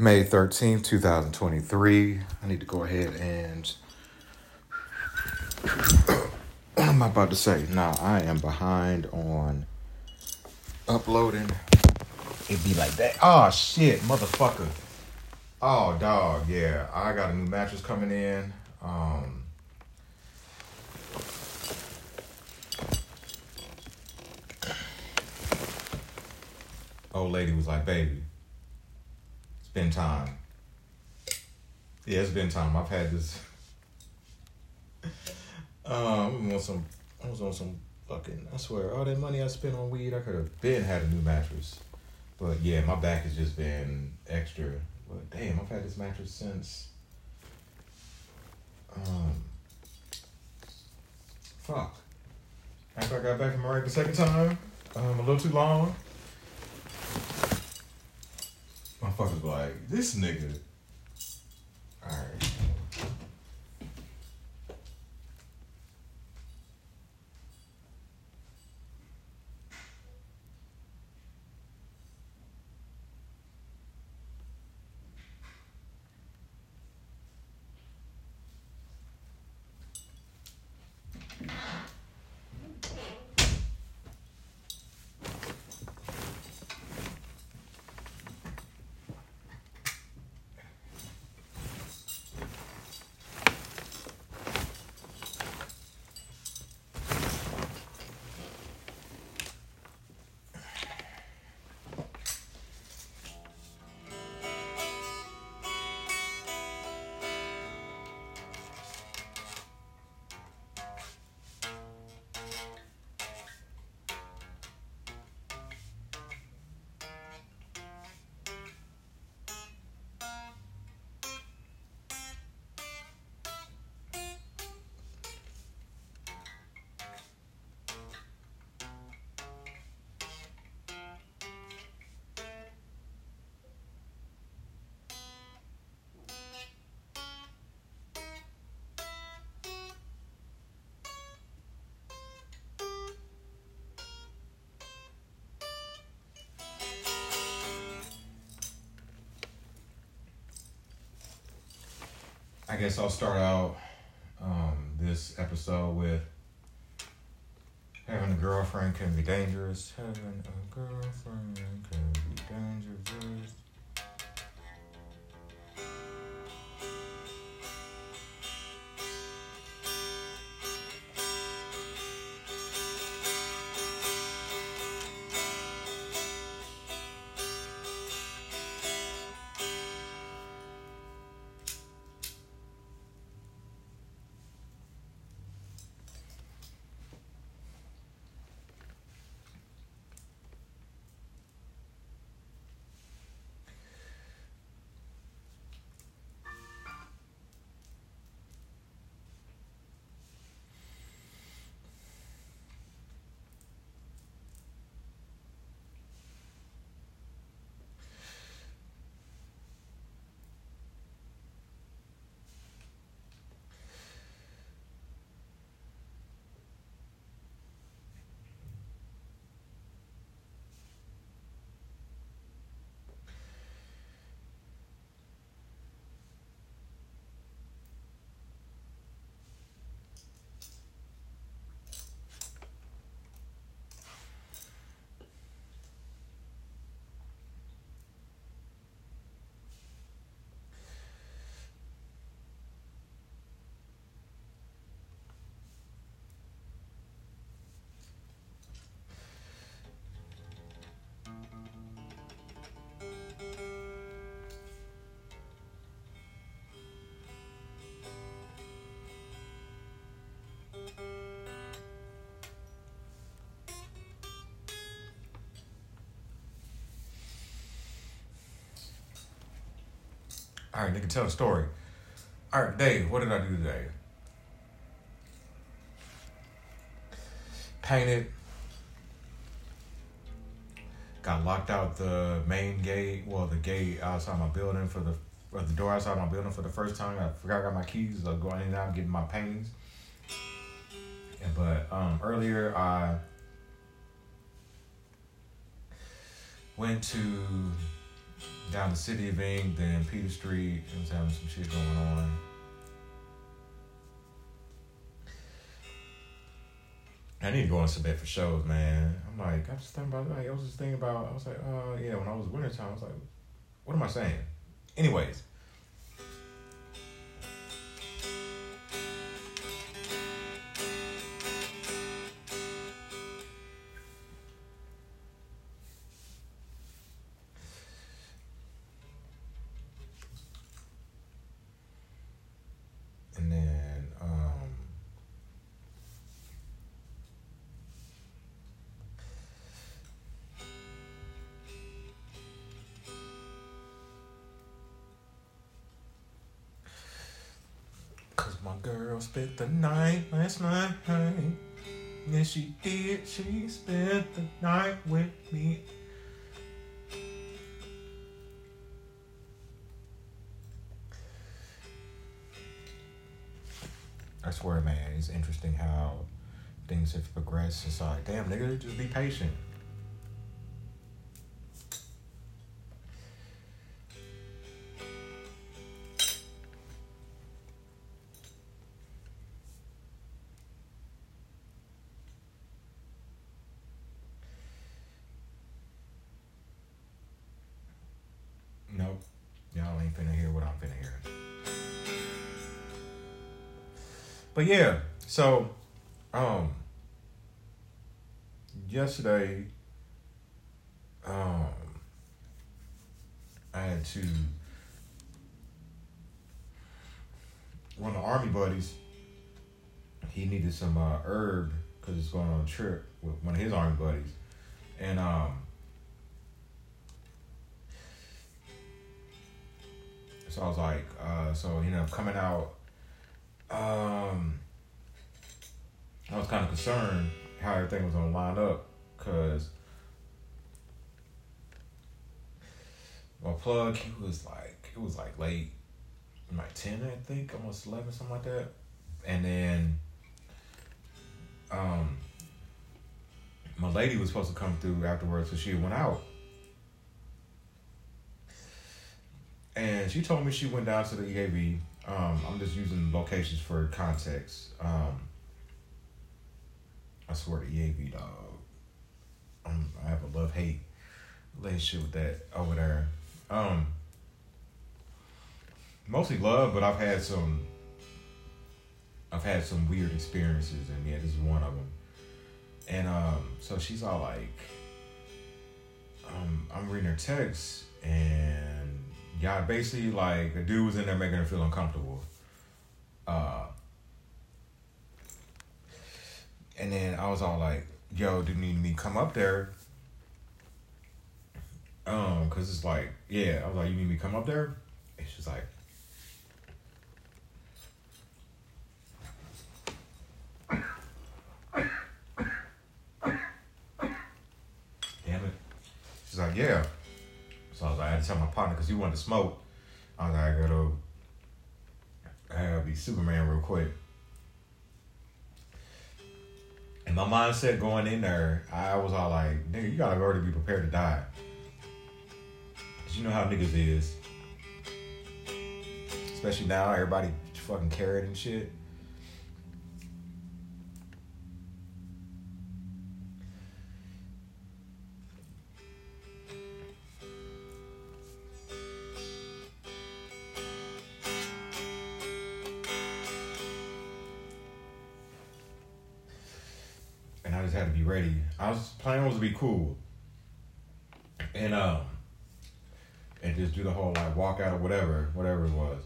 May 13th, 2023. I need to go ahead and. What am I about to say? Nah, I am behind on uploading. It'd be like that. Oh, shit, motherfucker. Oh, dog, yeah. I got a new mattress coming in. Um. Old lady was like, baby, been time. Yeah, it's been time. I've had this. Um, on some. I was on some fucking. I swear, all that money I spent on weed, I could have been had a new mattress. But yeah, my back has just been extra. But damn, I've had this mattress since. Um. Fuck. After I got back from Iraq the second time, um, a little too long. Motherfuckers like, this nigga. I guess I'll start out um, this episode with having a girlfriend can be dangerous. Having a girlfriend can be dangerous. All right, nigga, tell a story. All right, Dave, what did I do today? Painted. Got locked out the main gate, well, the gate outside my building for the, or the door outside my building for the first time. I forgot I got my keys. I was going in and out getting my paintings. But um, earlier I went to down the city of Ink, then Peter Street. It was having some shit going on. I need to go on bed for shows, man. I'm like, I just thinking about like I was just thinking about I was like, uh yeah, when I was wintertime, I was like, what am I saying? Anyways. Spent the night last night. Yes, she did. She spent the night with me. I swear, man, it's interesting how things have progressed. It's like, damn, nigga, just be patient. Ain't finna hear what I'm finna hear. But yeah, so um yesterday um I had to one of the army buddies he needed some uh, herb because he's going on a trip with one of his army buddies and um so I was like uh so you know coming out um, I was kind of concerned how everything was gonna line up because my plug he was like it was like late like 10 I think almost 11 something like that. And then um my lady was supposed to come through afterwards so she went out and she told me she went down to the EAV um, I'm just using locations for context. Um, I swear to EAV dog. Um, I have a love hate relationship with that over there. Um, mostly love, but I've had some. I've had some weird experiences, and yeah, this is one of them. And um, so she's all like, um, I'm reading her text, and yeah, basically like a dude was in there making her feel uncomfortable. Uh, and then I was all like, "Yo, do you need me come up there?" Um, cause it's like, yeah, I was like, "You need me come up there?" And she's like, "Damn it!" She's like, "Yeah." To tell my partner because he wanted to smoke. I was like, I gotta, I gotta be Superman real quick. And my mindset going in there, I was all like, nigga, you gotta already be prepared to die. Cause you know how niggas is. Especially now, everybody fucking carrot and shit. Plan was to be cool, and um, and just do the whole like walk out or whatever, whatever it was.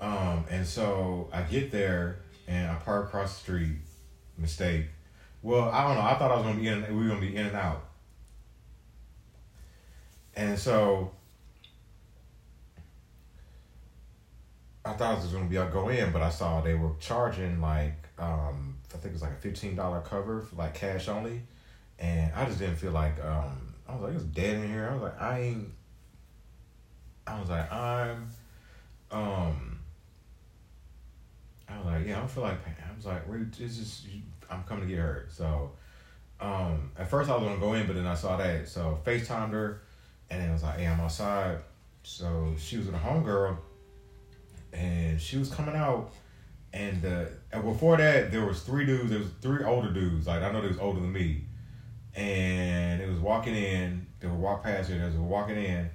Um, and so I get there and I park across the street. Mistake. Well, I don't know. I thought I was gonna be in. We were gonna be in and out. And so I thought it was gonna be I'll go in, but I saw they were charging like um I think it was like a fifteen dollar cover for like cash only, and I just didn't feel like um I was like it's dead in here. I was like I ain't. I was like I'm, um. I was like yeah I don't feel like I was like we it's just I'm coming to get hurt so, um at first I was gonna go in but then I saw that so Facetimed her, and then I was like hey I'm outside so she was with a homegirl, and she was coming out, and uh, and before that there was three dudes. There was three older dudes. Like I know they was older than me, and it was walking in. They were walk past her. They were walking in,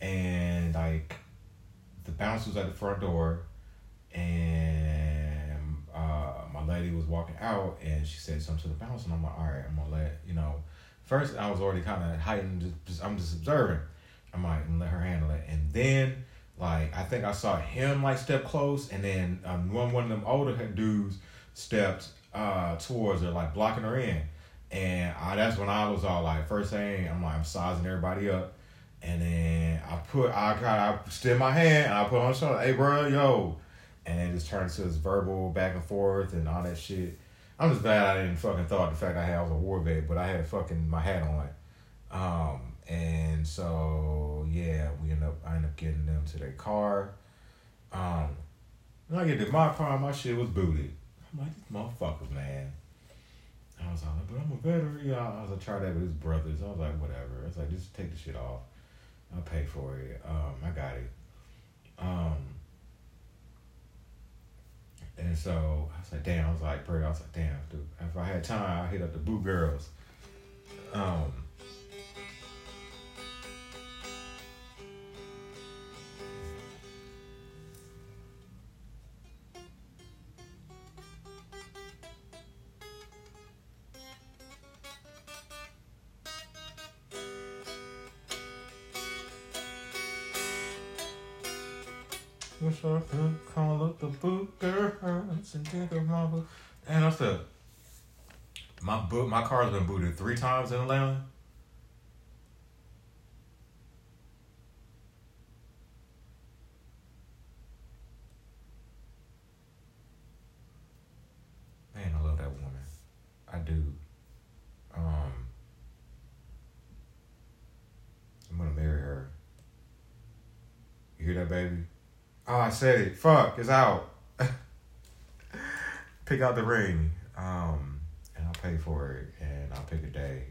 and like the bouncer was at the front door, and uh, my lady was walking out, and she said something to the bouncer, and I'm like, all right, I'm gonna let you know. First, I was already kind of heightened. Just, just, I'm just observing. I might let her handle it, and then like I think I saw him like step close, and then um, one one of them older dudes stepped uh towards her, like blocking her in. And I, that's when I was all like, first thing, I'm like, I'm sizing everybody up. And then I put, I kind of extend my hand and I put on the shoulder, hey, bro, yo. And it just turned to this verbal back and forth and all that shit. I'm just glad I didn't fucking thought the fact I had I was a war vet, but I had fucking my hat on. Um, and so yeah, we end up I end up getting them to their car. Um, when I get to my car, my shit was booted. I'm like, these motherfuckers, man. I was like, but I'm a veteran. Yeah, I was like, try that with his brothers. I was like, whatever. I was like, just take the shit off. I'll pay for it. Um, I got it. Um, and so I was like, damn. I was like, bro, I was like, damn, dude. If I had time, I'd hit up the Boo Girls. Um, Wish I could call up the girls and. And I said, my book, my car's been booted three times in Atlanta. Man, I love that woman. I do. Um, I'm gonna marry her. You hear that, baby? Oh, I said it. Fuck, it's out. pick out the ring, um, and I'll pay for it, and I'll pick a day.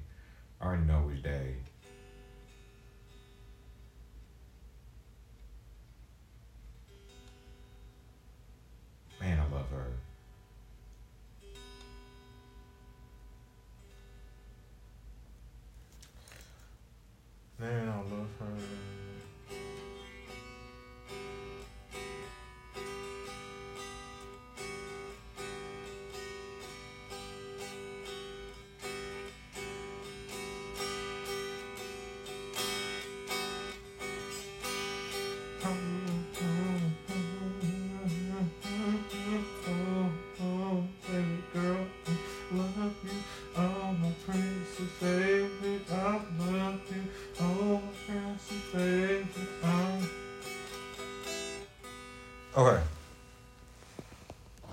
I already know which day.